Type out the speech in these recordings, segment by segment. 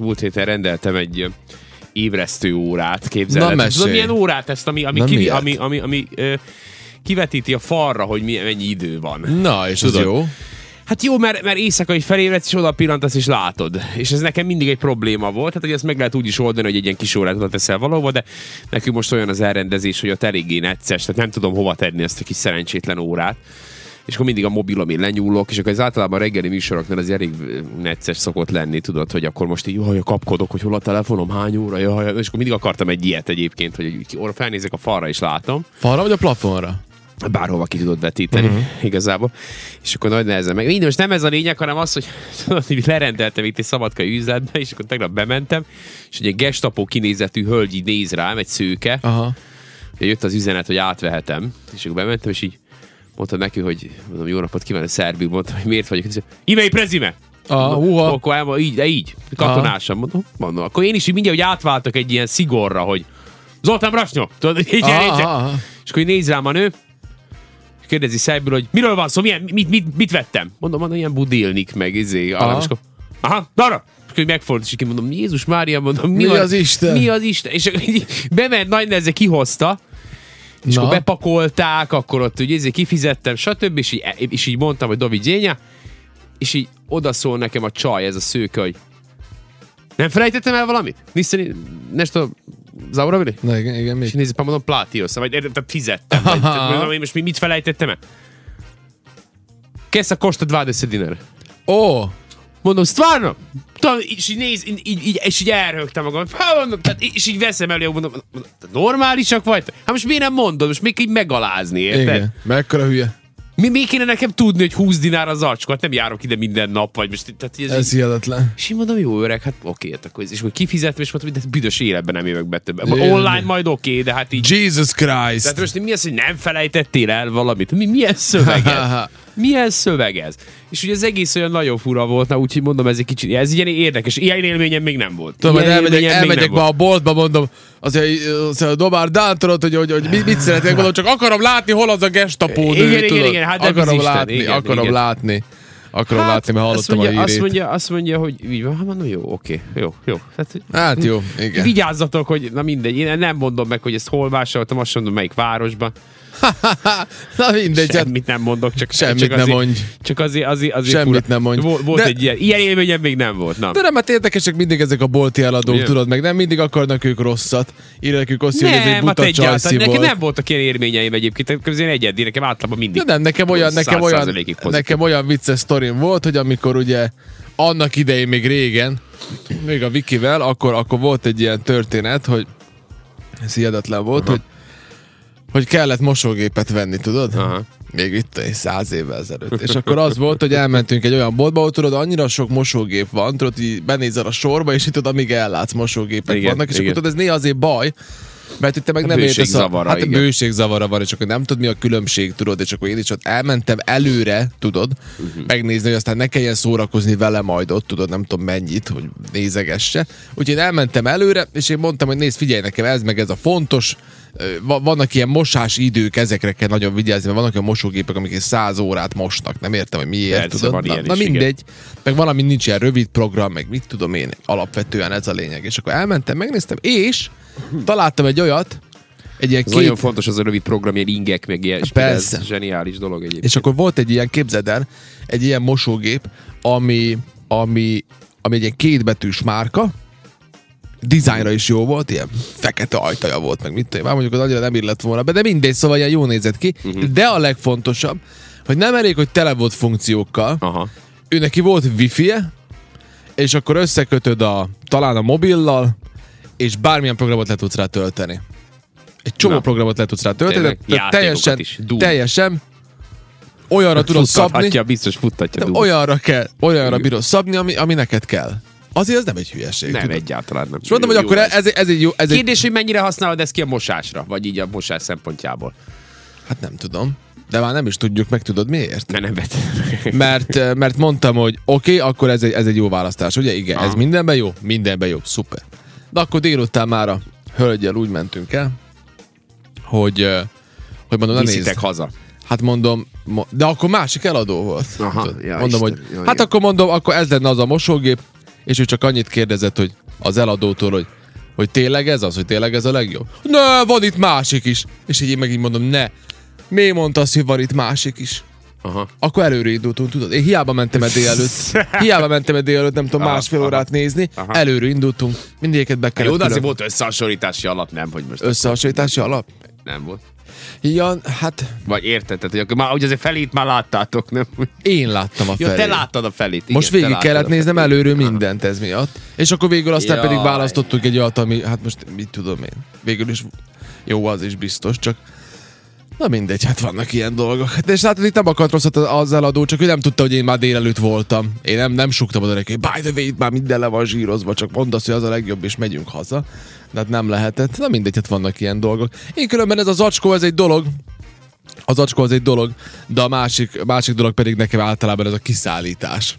múlt héten rendeltem egy ébresztő órát, képzeld Na. Tudod, milyen órát ezt, ami, ami, Na, kivi, ami, ami, ami ö, kivetíti a falra, hogy milyen, mennyi idő van. Na, és Tudod. jó. Hát jó, mert, mert éjszaka így felébredsz, és oda pillantasz, és látod. És ez nekem mindig egy probléma volt. Hát, hogy ezt meg lehet úgy is oldani, hogy egy ilyen kis órát oda teszel valahova, de nekünk most olyan az elrendezés, hogy ott eléggé necces, tehát nem tudom hova tenni ezt a kis szerencsétlen órát. És akkor mindig a mobilom én lenyúlok, és akkor ez általában a reggeli műsoroknál az elég necces szokott lenni, tudod, hogy akkor most így jaj, kapkodok, hogy hol a telefonom, hány óra, jaj, és akkor mindig akartam egy ilyet egyébként, hogy így felnézek a falra és látom Falra vagy a plafonra? bárhova ki tudod vetíteni, uh-huh. igazából. És akkor nagy nehezen meg. Minden, most nem ez a lényeg, hanem az, hogy hogy lerendeltem itt egy szabadkai üzletbe, és akkor tegnap bementem, és egy gestapó kinézetű hölgy így néz rám, egy szőke, Aha. jött az üzenet, hogy átvehetem, és akkor bementem, és így mondtam neki, hogy mondom, jó napot kívánok, szerbül, mondtam, hogy miért vagyok. Ime prezime! Ah, uha. Akkor elmondom, így, de így, katonásan, mondom, mondom. Akkor én is így mindjárt, hogy átváltak egy ilyen szigorra, hogy Zoltán Brasnyó, tudod, így, Aha, így, aha. és akkor így néz rám a nő, és kérdezi szájból, hogy miről van szó, milyen, mit, mit, mit vettem? Mondom, mondom, ilyen budilnik meg, izé, arra, és akkor, aha, arra, és akkor megfordult, és így mondom, Jézus Mária, mondom, mi, Mi van? az Isten? Mi az Isten? És bement, nagy neze kihozta, és Na. akkor bepakolták, akkor ott ugye izé kifizettem, stb. És így, és így mondtam, hogy David Jénya, és így odaszól nekem a csaj, ez a szőke, hogy nem felejtettem el valamit? Niszteni, nešto zauravili? Na igen, igen, És még. nézd, pa mondom, Platios, vagy eh, tehát fizettem. Vagy, Aha. tehát, mondom, én most mi- mit felejtettem el? Kesa kosta 20 dinara. Ó, Mondom, stvarno? És így néz, így, így, így, és így elrögtem magam. Hát mondom, tehát, és így veszem elő, mondom, normálisak vagytok? Hát most miért nem mondod? Most még így megalázni, érted? igen. Mekkora hülye. Mi, még kéne nekem tudni, hogy 20 dinár az zacskó? Hát nem járok ide minden nap, vagy most... Tehát ez, Ez ez hihetetlen. és én mondom, jó öreg, hát oké, hát akkor ez, és akkor kifizettem, és mondtam, hogy de büdös életben nem jövök be többet. Online majd oké, de hát így... Jesus Christ. Tehát most mi az, hogy nem felejtettél el valamit? Mi, milyen szöveg? Milyen szöveg ez? És ugye az egész olyan nagyon fura volt, na úgyhogy mondom, ez egy kicsit, ez ilyen érdekes. Ilyen élményem még nem volt. Tudom, Ilyen elmegyek, elmegyek be a boltba, mondom, azért, azért a dobár Dán, tudod, hogy, hogy, hogy mit, mit szeretnék, mondom, csak akarom látni, hol az a gestapó nő, Igen, igen, tudod. igen, hát akarom az Isten, látni, igen, akarom igen. látni. Akarom látni, mert azt hallottam mondja, a azt hírét. mondja, azt mondja, hogy így van, hát mondom, jó, oké, jó, jó. Tehát, Hát jó, igen. vigyázzatok, hogy na mindegy, én nem mondom meg, hogy ezt hol vásároltam, azt mondom, melyik városban. Na mindegy, hát Semmit nem mondok, csak Semmit csak nem azért, mondj. Csak azért, azért, azért Semmit fura. nem mondj. Volt, volt De- egy ilyen, ilyen élményem még nem volt. Na. De nem, hát érdekesek mindig ezek a bolti eladók, tudod, meg nem mindig akarnak ők rosszat. Írja nekünk Oszi, hogy ez egy nem, buta hát Nekem nem voltak ilyen élményeim egyébként, ez én egyedi, nekem általában mindig. De nem, nekem olyan, nekem olyan, 100%-ig pozitív. nekem olyan vicces sztorim volt, hogy amikor ugye annak idején még régen, még a Vikivel, akkor, akkor volt egy ilyen történet, hogy ez hihetetlen volt, hogy, hogy kellett mosógépet venni, tudod? Aha. Még itt száz évvel ezelőtt. És akkor az volt, hogy elmentünk egy olyan boltba, ahol tudod, annyira sok mosógép van, tudod, hogy benézel a sorba, és itt tudod, amíg ellátsz mosógépek Igen, vannak, és igen. akkor tudod, ez néha azért baj, mert itt te meg A nem értesz a... bőségzavara, Hát igen. bőségzavara van, és akkor nem tudod, mi a különbség, tudod, és akkor én is ott elmentem előre, tudod, uh-huh. megnézni, hogy aztán ne kelljen szórakozni vele majd ott, tudod, nem tudom mennyit, hogy nézegesse. Úgyhogy én elmentem előre, és én mondtam, hogy nézd, figyelj nekem, ez meg ez a fontos, vannak ilyen mosási idők, ezekre kell nagyon vigyázni, mert vannak olyan mosógépek, amik egy száz órát mosnak. Nem értem, hogy miért. Persze, tudod? na, ilyen na is, igen. mindegy. Meg valami nincs ilyen rövid program, meg mit tudom én, alapvetően ez a lényeg. És akkor elmentem, megnéztem, és találtam egy olyat, egy ilyen Ez két, nagyon fontos az a rövid program, ilyen ingek, meg ilyen Persze. Ez zseniális dolog egyébként. és akkor volt egy ilyen, képzeld el, egy ilyen mosógép, ami, ami, ami egy ilyen kétbetűs márka, dizájnra is jó volt, ilyen fekete ajtaja volt, meg mit tudom, már mondjuk az annyira nem illett volna be, de mindegy, szóval ilyen jó nézett ki. Uh-huh. De a legfontosabb, hogy nem elég, hogy tele volt funkciókkal, Aha. ő neki volt wifi-je, és akkor összekötöd a, talán a mobillal, és bármilyen programot le tudsz rá tölteni. Egy csomó Na. programot le tudsz rá tölteni, Tényleg? tehát Játékokat teljesen, is. Doom. teljesen olyanra tudod szabni, biztos futtatja. de olyanra kell, olyanra bírod szabni, ami, ami neked kell. Azért ez nem egy hülyeség. Nem, tudod? egyáltalán nem. És mondom, hogy jó akkor ez. ez, egy jó, ez egy, Kérdés, hogy mennyire használod ezt ki a mosásra, vagy így a mosás szempontjából. hát nem tudom. De már nem is tudjuk, meg tudod miért? Ne, nem vett. Mert, eh, mert mondtam, hogy oké, okay, akkor ez egy, ez egy jó választás, ugye? Igen, Aha. ez mindenben jó? Mindenben jó, szuper. De akkor délután már a hölgyel úgy mentünk el, hogy, eh, hogy mondom, na nézd. Haza. Hát mondom, mo- de akkor másik eladó volt. Aha, ja, mondom, Isten, hogy jó, hát jó. akkor mondom, akkor ez lenne az a mosógép, és ő csak annyit kérdezett, hogy az eladótól, hogy hogy tényleg ez az, hogy tényleg ez a legjobb? Ne, van itt másik is. És így én meg így mondom, ne. Miért mondta azt, hogy van itt másik is? Aha. Akkor előre indultunk, tudod? Én hiába mentem el délelőtt. Hiába mentem el délelőtt, nem tudom, Aha, másfél aha. órát nézni. Aha. Előre indultunk. Mindéket be kellett Jó, de azért volt összehasonlítási alap, nem, hogy most Összehasonlítási alap? Nem volt. Ja, hát Vagy érted, tehát, hogy akkor már, hogy azért felét már láttátok, nem? én láttam a felét. te láttad a felét. Igen, Most végig kellett néznem előről mindent ez miatt. És akkor végül aztán Jaj. pedig választottuk egy olyat, ami, hát most mit tudom én, végül is jó az is biztos, csak Na mindegy, hát vannak ilyen dolgok. De és látod, itt nem akart rosszat az eladó, csak ő nem tudta, hogy én már délelőtt voltam. Én nem, nem suktam oda neki, by the way, már minden le van zsírozva, csak mondd azt, hogy az a legjobb, és megyünk haza. De hát nem lehetett. Na mindegy, hát vannak ilyen dolgok. Én különben ez az acskó, ez egy dolog, az acskó az egy dolog, de a másik, másik dolog pedig nekem általában ez a kiszállítás.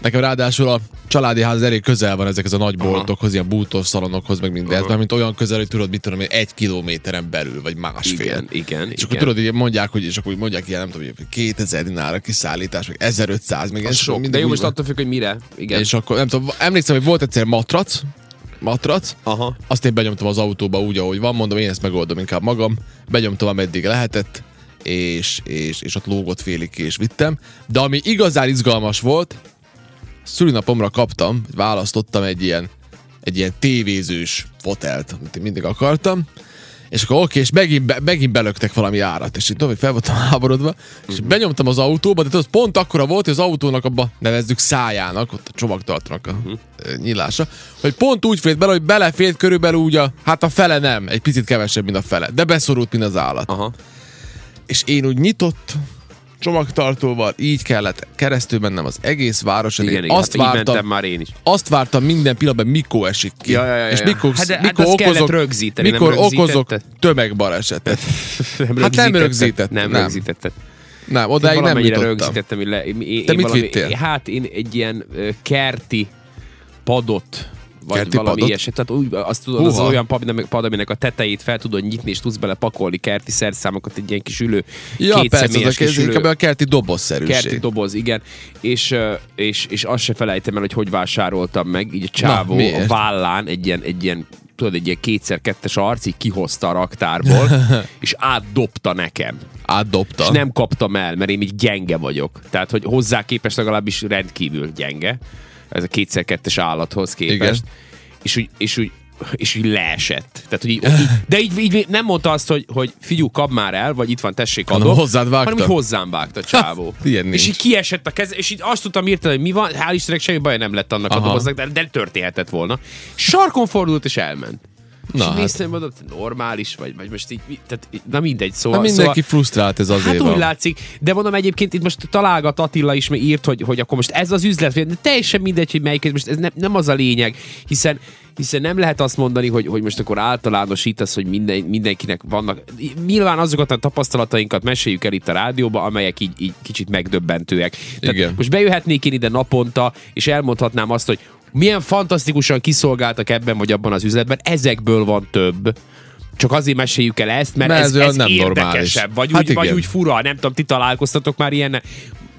Nekem ráadásul a családi ház elég közel van ezekhez a nagy boltokhoz, ilyen bútor szalonokhoz, meg mindez, mert mint olyan közel, hogy tudod, mit tudom én, egy kilométeren belül, vagy másfél. Igen, igen, És igen. akkor tudod, így mondják, hogy, és akkor úgy mondják ilyen, nem tudom, hogy 2000 dinár a kiszállítás, meg 1500, meg ez sok, de jó, most attól függ, hogy mire. Igen. És akkor nem tudom, emlékszem, hogy volt egyszer matrac, matrac, Aha. azt én benyomtam az autóba úgy, ahogy van, mondom, én ezt megoldom inkább magam, benyomtam, ameddig lehetett, és, és, és ott lógott félig ki, és vittem. De ami igazán izgalmas volt, szülinapomra kaptam, választottam egy ilyen, egy ilyen tévézős fotelt, amit én mindig akartam, és akkor oké, és megint, be, megint belöktek valami árat, és így tudom, fel voltam háborodva, és benyomtam az autóba, de tudod, pont akkora volt, hogy az autónak abba nevezzük szájának, ott a csomagtartónak a ö, nyílása, hogy pont úgy fért bele, hogy belefért körülbelül úgy a, hát a fele nem, egy picit kevesebb, mint a fele, de beszorult, mint az állat. Aha. És én úgy nyitott csomagtartóval így kellett keresztül mennem az egész városon. Igen, én igen. azt hát vártam, már én is. azt vártam minden pillanatban, mikor esik ki. Ja, ja, ja, és ja. mikor, Hát de- hát mikor azt kellett okozok, rögzíteni, nem mikor okozok rögzítetted? tömegbalesetet. Nem Hát nem rögzített, Nem, nem. rögzítetted. Nem, odáig nem jutottam. rögzítettem, én, én Te mit valami, vittél? Hát én egy ilyen kerti padot vagy Kerti valami padot? ilyesmi. Tehát úgy, azt tudod, az Húha. olyan pad, pad, aminek a tetejét fel tudod nyitni, és tudsz bele pakolni kerti szerszámokat, egy ilyen kis ülő, Ja, két persze, az a kis ülő, inkább a kerti dobozszerűség. kerti doboz, igen. És, és, és azt se felejtem el, hogy hogy vásároltam meg, így a csávó miért? a vállán egy ilyen, egy ilyen tudod, egy ilyen kétszer-kettes arc, így kihozta a raktárból, és átdobta nekem. Átdobta. És nem kaptam el, mert én így gyenge vagyok. Tehát, hogy hozzá képest legalábbis rendkívül gyenge. Ez a kétszer-kettes állathoz képest. Igen. És úgy, és úgy és így leesett. Tehát, hogy így, így, de így, így, nem mondta azt, hogy, hogy figyú, kap már el, vagy itt van, tessék, Hanem adok. hozzád vágta. Hanem, hogy hozzám vágta csávó. ilyen és nincs. így kiesett a keze, és így azt tudtam írtani, hogy mi van, hál' Istennek semmi baj nem lett annak Aha. a doboznak, de, de történhetett volna. Sarkon fordult, és elment. Na és hát. mondom, normális vagy, vagy most így, tehát, na mindegy, szóval... Na mindenki szóval, frusztrált ez azért Hát úgy van. látszik, de mondom egyébként itt most találgat Attila is, mert írt, hogy, hogy akkor most ez az üzlet, de teljesen mindegy, hogy melyik, most ez nem, nem az a lényeg, hiszen hiszen nem lehet azt mondani, hogy, hogy most akkor általánosítasz, hogy minden, mindenkinek vannak. Nyilván azokat a tapasztalatainkat meséljük el itt a rádióba, amelyek így, így kicsit megdöbbentőek. Tehát Igen. Most bejöhetnék én ide naponta, és elmondhatnám azt, hogy milyen fantasztikusan kiszolgáltak ebben vagy abban az üzletben, ezekből van több. Csak azért meséljük el ezt, mert, Mert ez, ez ez nem érdekesebb. normális. Vagy, Hát úgy, vagy úgy fura, nem tudom, ti találkoztatok már ilyennel.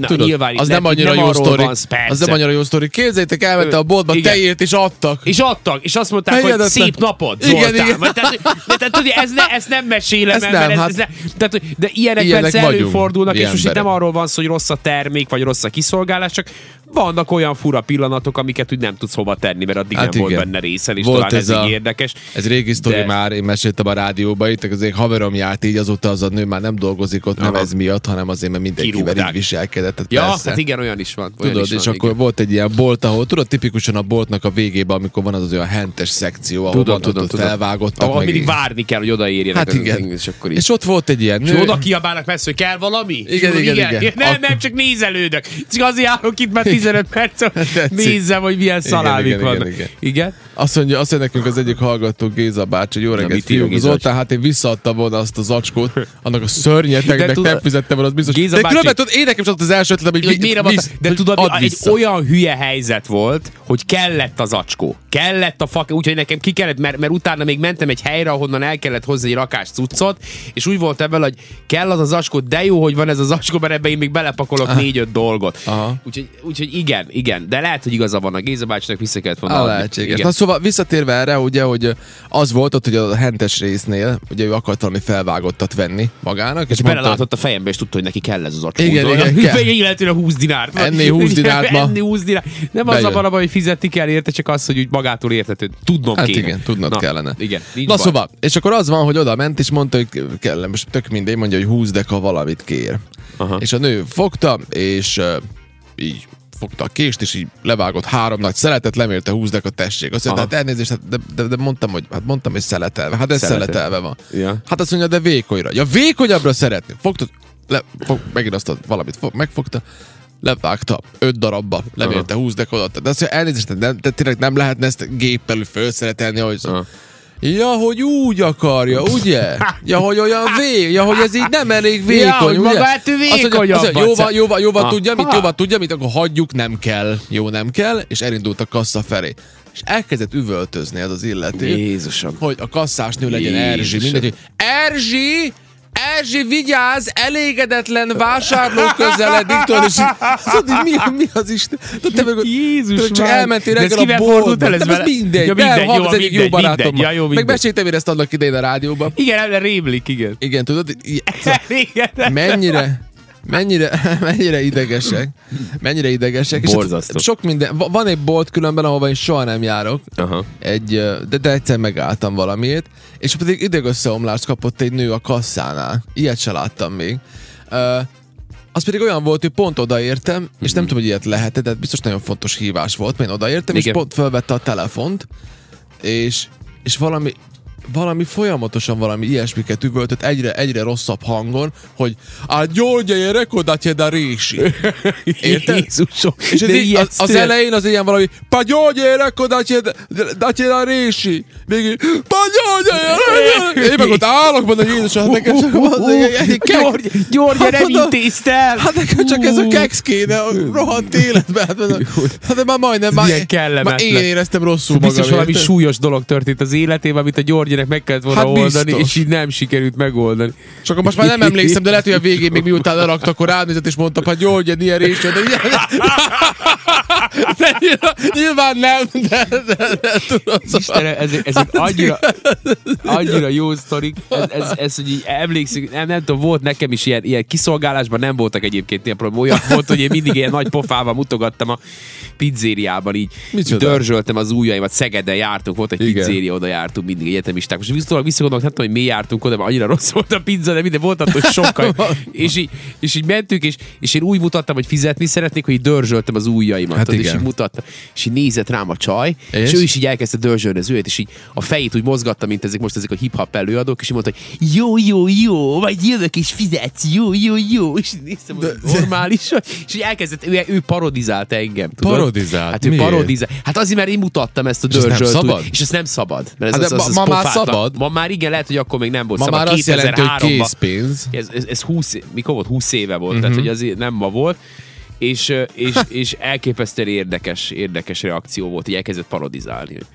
Na, Tudod, nyilván az nem lehet, annyira nem jó sztori. van. Az nem annyira jó sztori. Képzeljétek, elmente a boltba Igen. tejért és adtak. És adtak, és azt mondták, Hihetetlen. hogy szép napot, Igen, Zoltán. igen. Vagy Tehát, de, tehát, tudod, ez ne, ezt nem mesélem Ezt nem, mert ez, hát- ez ne, tehát, de ilyenek, Ilyenek persze előfordulnak, és most itt nem arról van szó, hogy rossz a termék, vagy rossz a kiszolgálás, csak vannak olyan fura pillanatok, amiket úgy nem tudsz hova tenni, mert addig Hát nem volt igen. benne részel, és Volt ez, ez a- érdekes. Ez régi sztori De- már, én meséltem a rádióba, itt az egy haverom járt így, azóta az a nő már nem dolgozik ott, nem Aha. ez miatt, hanem azért, mert mindenkivel így viselkedett. Tehát Ja, persze. hát igen, olyan is van. Olyan Tudod, is és van, akkor igen. volt egy ilyen bolt, ahol tudod, tipikusan a boltnak a végében, amikor van az, az olyan hentes szekció, ahol Tudom, van, tudom, tudom. felvágottak. Ahol mindig várni kell, hogy odaérjenek. Hát az- igen. És akkor így És ott volt egy ilyen És nő. oda kiabálnak messze, hogy kell valami? Igen, És mondom, igen, igen. Nem, nem, csak nézelődök. Csak azért állok itt már 15 perc, nézzem, hogy milyen szalámik igen, vannak. igen, igen. igen? Azt mondja, azt mondja nekünk az egyik hallgató Géza bácsi, jó reggelt, fiúk. Zoltán, hát én visszaadta volna azt az acskót, annak a szörnyeteknek nem fizettem volna, az biztos. Géza De különben tudod, én nekem is az az első ötlet, hogy, hogy miért visz, de tudod, add egy olyan hülye helyzet volt, hogy kellett az acskó. Kellett a fak, úgyhogy nekem ki kellett, mert, mert utána még mentem egy helyre, ahonnan el kellett hozni egy rakás cuccot, és úgy volt ebből, hogy kell az az acskó, de jó, hogy van ez az acskó, mert ebbe én még belepakolok négy-öt dolgot. Úgyhogy, úgyhogy igen, igen, de lehet, hogy igaza van a Géza bácsinak, vissza kellett volna adni. lehetséges. Na szóval visszatérve erre, ugye, hogy az volt ott, hogy a hentes résznél, ugye ő akart valami felvágottat venni magának, és, És belelátott a fejembe, és tudta, hogy neki kell ez az acskó. Igen, igen, hogy kell. Illetően 20 dinárt. Enni 20 dinárt ma. Enni 20 dinárt. Nem az a Bejön. abban, hogy fizetni kell érte, csak az, hogy úgy magától értető. Tudnom Hát kéne. igen, tudnod Na, kellene. Igen, Na baj. szóval, és akkor az van, hogy oda ment, és mondta, hogy kell, most tök mindegy, mondja, hogy 20 deka valamit kér. Aha. És a nő fogta, és uh, így fogta a kést, és így levágott három nagy szeletet, lemérte 20 deka tessék. Azt mondta, hát elnézést, hát de, de, de, mondtam, hogy hát mondtam, hogy szeletelve. Hát ez Szeletelve. szeletelve van. Ja. Hát azt mondja, de vékonyra. Ja, vékonyabbra szeretném. Fogta, le, fog, megint azt a, valamit fog, megfogta, levágta öt darabba, lemérte 20 dekot, de azt mondja, elnézést, de, de tényleg nem lehetne ezt géppel felszeretelni, hogy Aha. Ja, hogy úgy akarja, ugye? Ja, hogy olyan vé, ja, hogy ez így nem elég vékony, Ja, hogy ugye? magát ő Azt mondja- Jóval, jóval, jóval Ah. tudja, mit, jóval tudja, mit, akkor hagyjuk, nem kell. Jó, nem kell, és elindult a kassa felé. És elkezdett üvöltözni ez az illető Jézusom. hogy a kasszásnő legyen Erzsi. Jézusom. Mindegy, hogy Erzsi! Erzsi, vigyázz! Elégedetlen vásárló közeledik, tudod, és tudod, mi, mi az Isten? Tudod, te meg, Jézus tudod, csak elmentél reggel a boltba. ez ez mindegy. Ja, mindegy, jó, egyik jó mindegy, barátom. mindegy. Ja, jó, Meg mindegy. meséltem én ezt annak idején a rádióban. Igen, erre rémlik, igen. Igen, tudod, Igen. mennyire, mennyire, mennyire idegesek, mennyire idegesek. És Borzasztó. sok minden, va- van egy bolt különben, ahova én soha nem járok, Aha. egy, de, de egyszer megálltam valamiért, és pedig idegösszeomlást kapott egy nő a kasszánál. Ilyet se láttam még. Uh, az pedig olyan volt, hogy pont odaértem, és Mhm. nem tudom, hogy ilyet lehet de biztos nagyon fontos hívás volt, mert én odaértem, és Igen. pont felvette a telefont, és, és valami, valami folyamatosan valami ilyesmiket üvöltött egyre, egyre rosszabb hangon, hogy a gyógya rekodatje da rési. Érted? Jézusom. És ez így, az, az elején az ilyen valami pa gyógyja rekodatje da rési. Még így pa gyógya Én meg ott állok, mondom, hogy Jézus, hát nekem csak az. György, György, Hát nem mondom, intézte el. Hát nekem csak ez a keks kéne a rohadt életben. Hát, hát de már majdnem, már, már én éreztem rosszul magam. Biztos valami súlyos dolog történt az életében, amit a Györgynek meg kellett volna Hát oldani, biztos. és így nem sikerült megoldani. Csak most már nem emlékszem, de lehet, hogy a végén még miután lerakta, akkor ránézett és mondta, hogy jó, hogy ilyen része, de, de nyilván, nyilván nem, de, de, de tudod, szóval. Istenem, ezek, ezek annyira, annyira jó sztorik. Ez, ez, ez, hogy így emlékszik, nem, nem tudom, volt nekem is ilyen, ilyen kiszolgálásban, nem voltak egyébként ilyen probléma. Olyan volt, hogy én mindig ilyen nagy pofával mutogattam a pizzériában, így, így dörzsöltem az ujjaimat, Szegeden jártunk, volt egy Igen. pizzéria, oda jártunk mindig egyetemisták. Most visszatolak, visszagondolok, nem tudom, hogy mi jártunk oda, mert annyira rossz volt a pizza, de minden volt attól sokkal. és, így, és így mentünk, és, és én úgy mutattam, hogy fizetni szeretnék, hogy így dörzsöltem az ujjaimat. Hát tudod, és igen. így mutattam. És így nézett rám a csaj, és, És? ő is így elkezdte dörzsölni az őt, és így a fejét úgy mozgatta, mint ezek most ezek a hip-hop előadók, és így mondta, hogy jó, jó, jó, majd jövök és fizetsz, jó, jó, jó, és néztem, hogy normális vagy, és így elkezdett, ő, ő parodizált engem. Tudod? Parodizált? Hát ő Miért? parodizált. Hát azért, mert én mutattam ezt a És ez nem dörzsölt. szabad? És ez nem szabad. Mert ez Hát az, de az, az ma- ma már szabad? Ma már igen, lehet, hogy akkor még nem volt Ma szabad. már azt jelenti, hogy 2003-ban. készpénz. Ez, ez, ez 20, é- mikor volt? 20 éve volt, uh-huh. tehát hogy azért nem ma volt. És, és, és elképesztően érdekes, érdekes reakció volt, hogy elkezdett parodizálni. hogy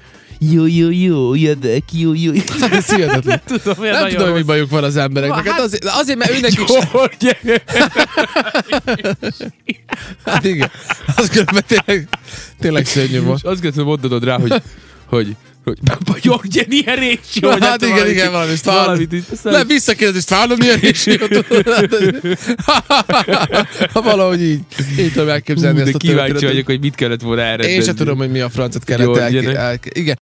Jó, jó, jó, jövök, jó, jó. Hát ez hihetetlen. Nem tudom, Nem nagyon tudom, hogy mi bajuk van az embereknek. Hát Hát- azért, azért, mert őnek is... Hát igen. Az különben tényleg, tényleg szörnyű volt. És azt gondolom, mondanod rá, hogy, hogy, hogy György, ilyen réció. vagy nem Hát tudom, igen, igen, valami valamit így- Nem, visszakérdez, hogy fállom milyen résiót. Valahogy így. Így tudom elképzelni Hú, ezt a kíváncsi történetet. vagyok, hogy mit kellett volna erre. Én sem tudom, hogy mi a francot kellett Györgynek. el, el, Igen.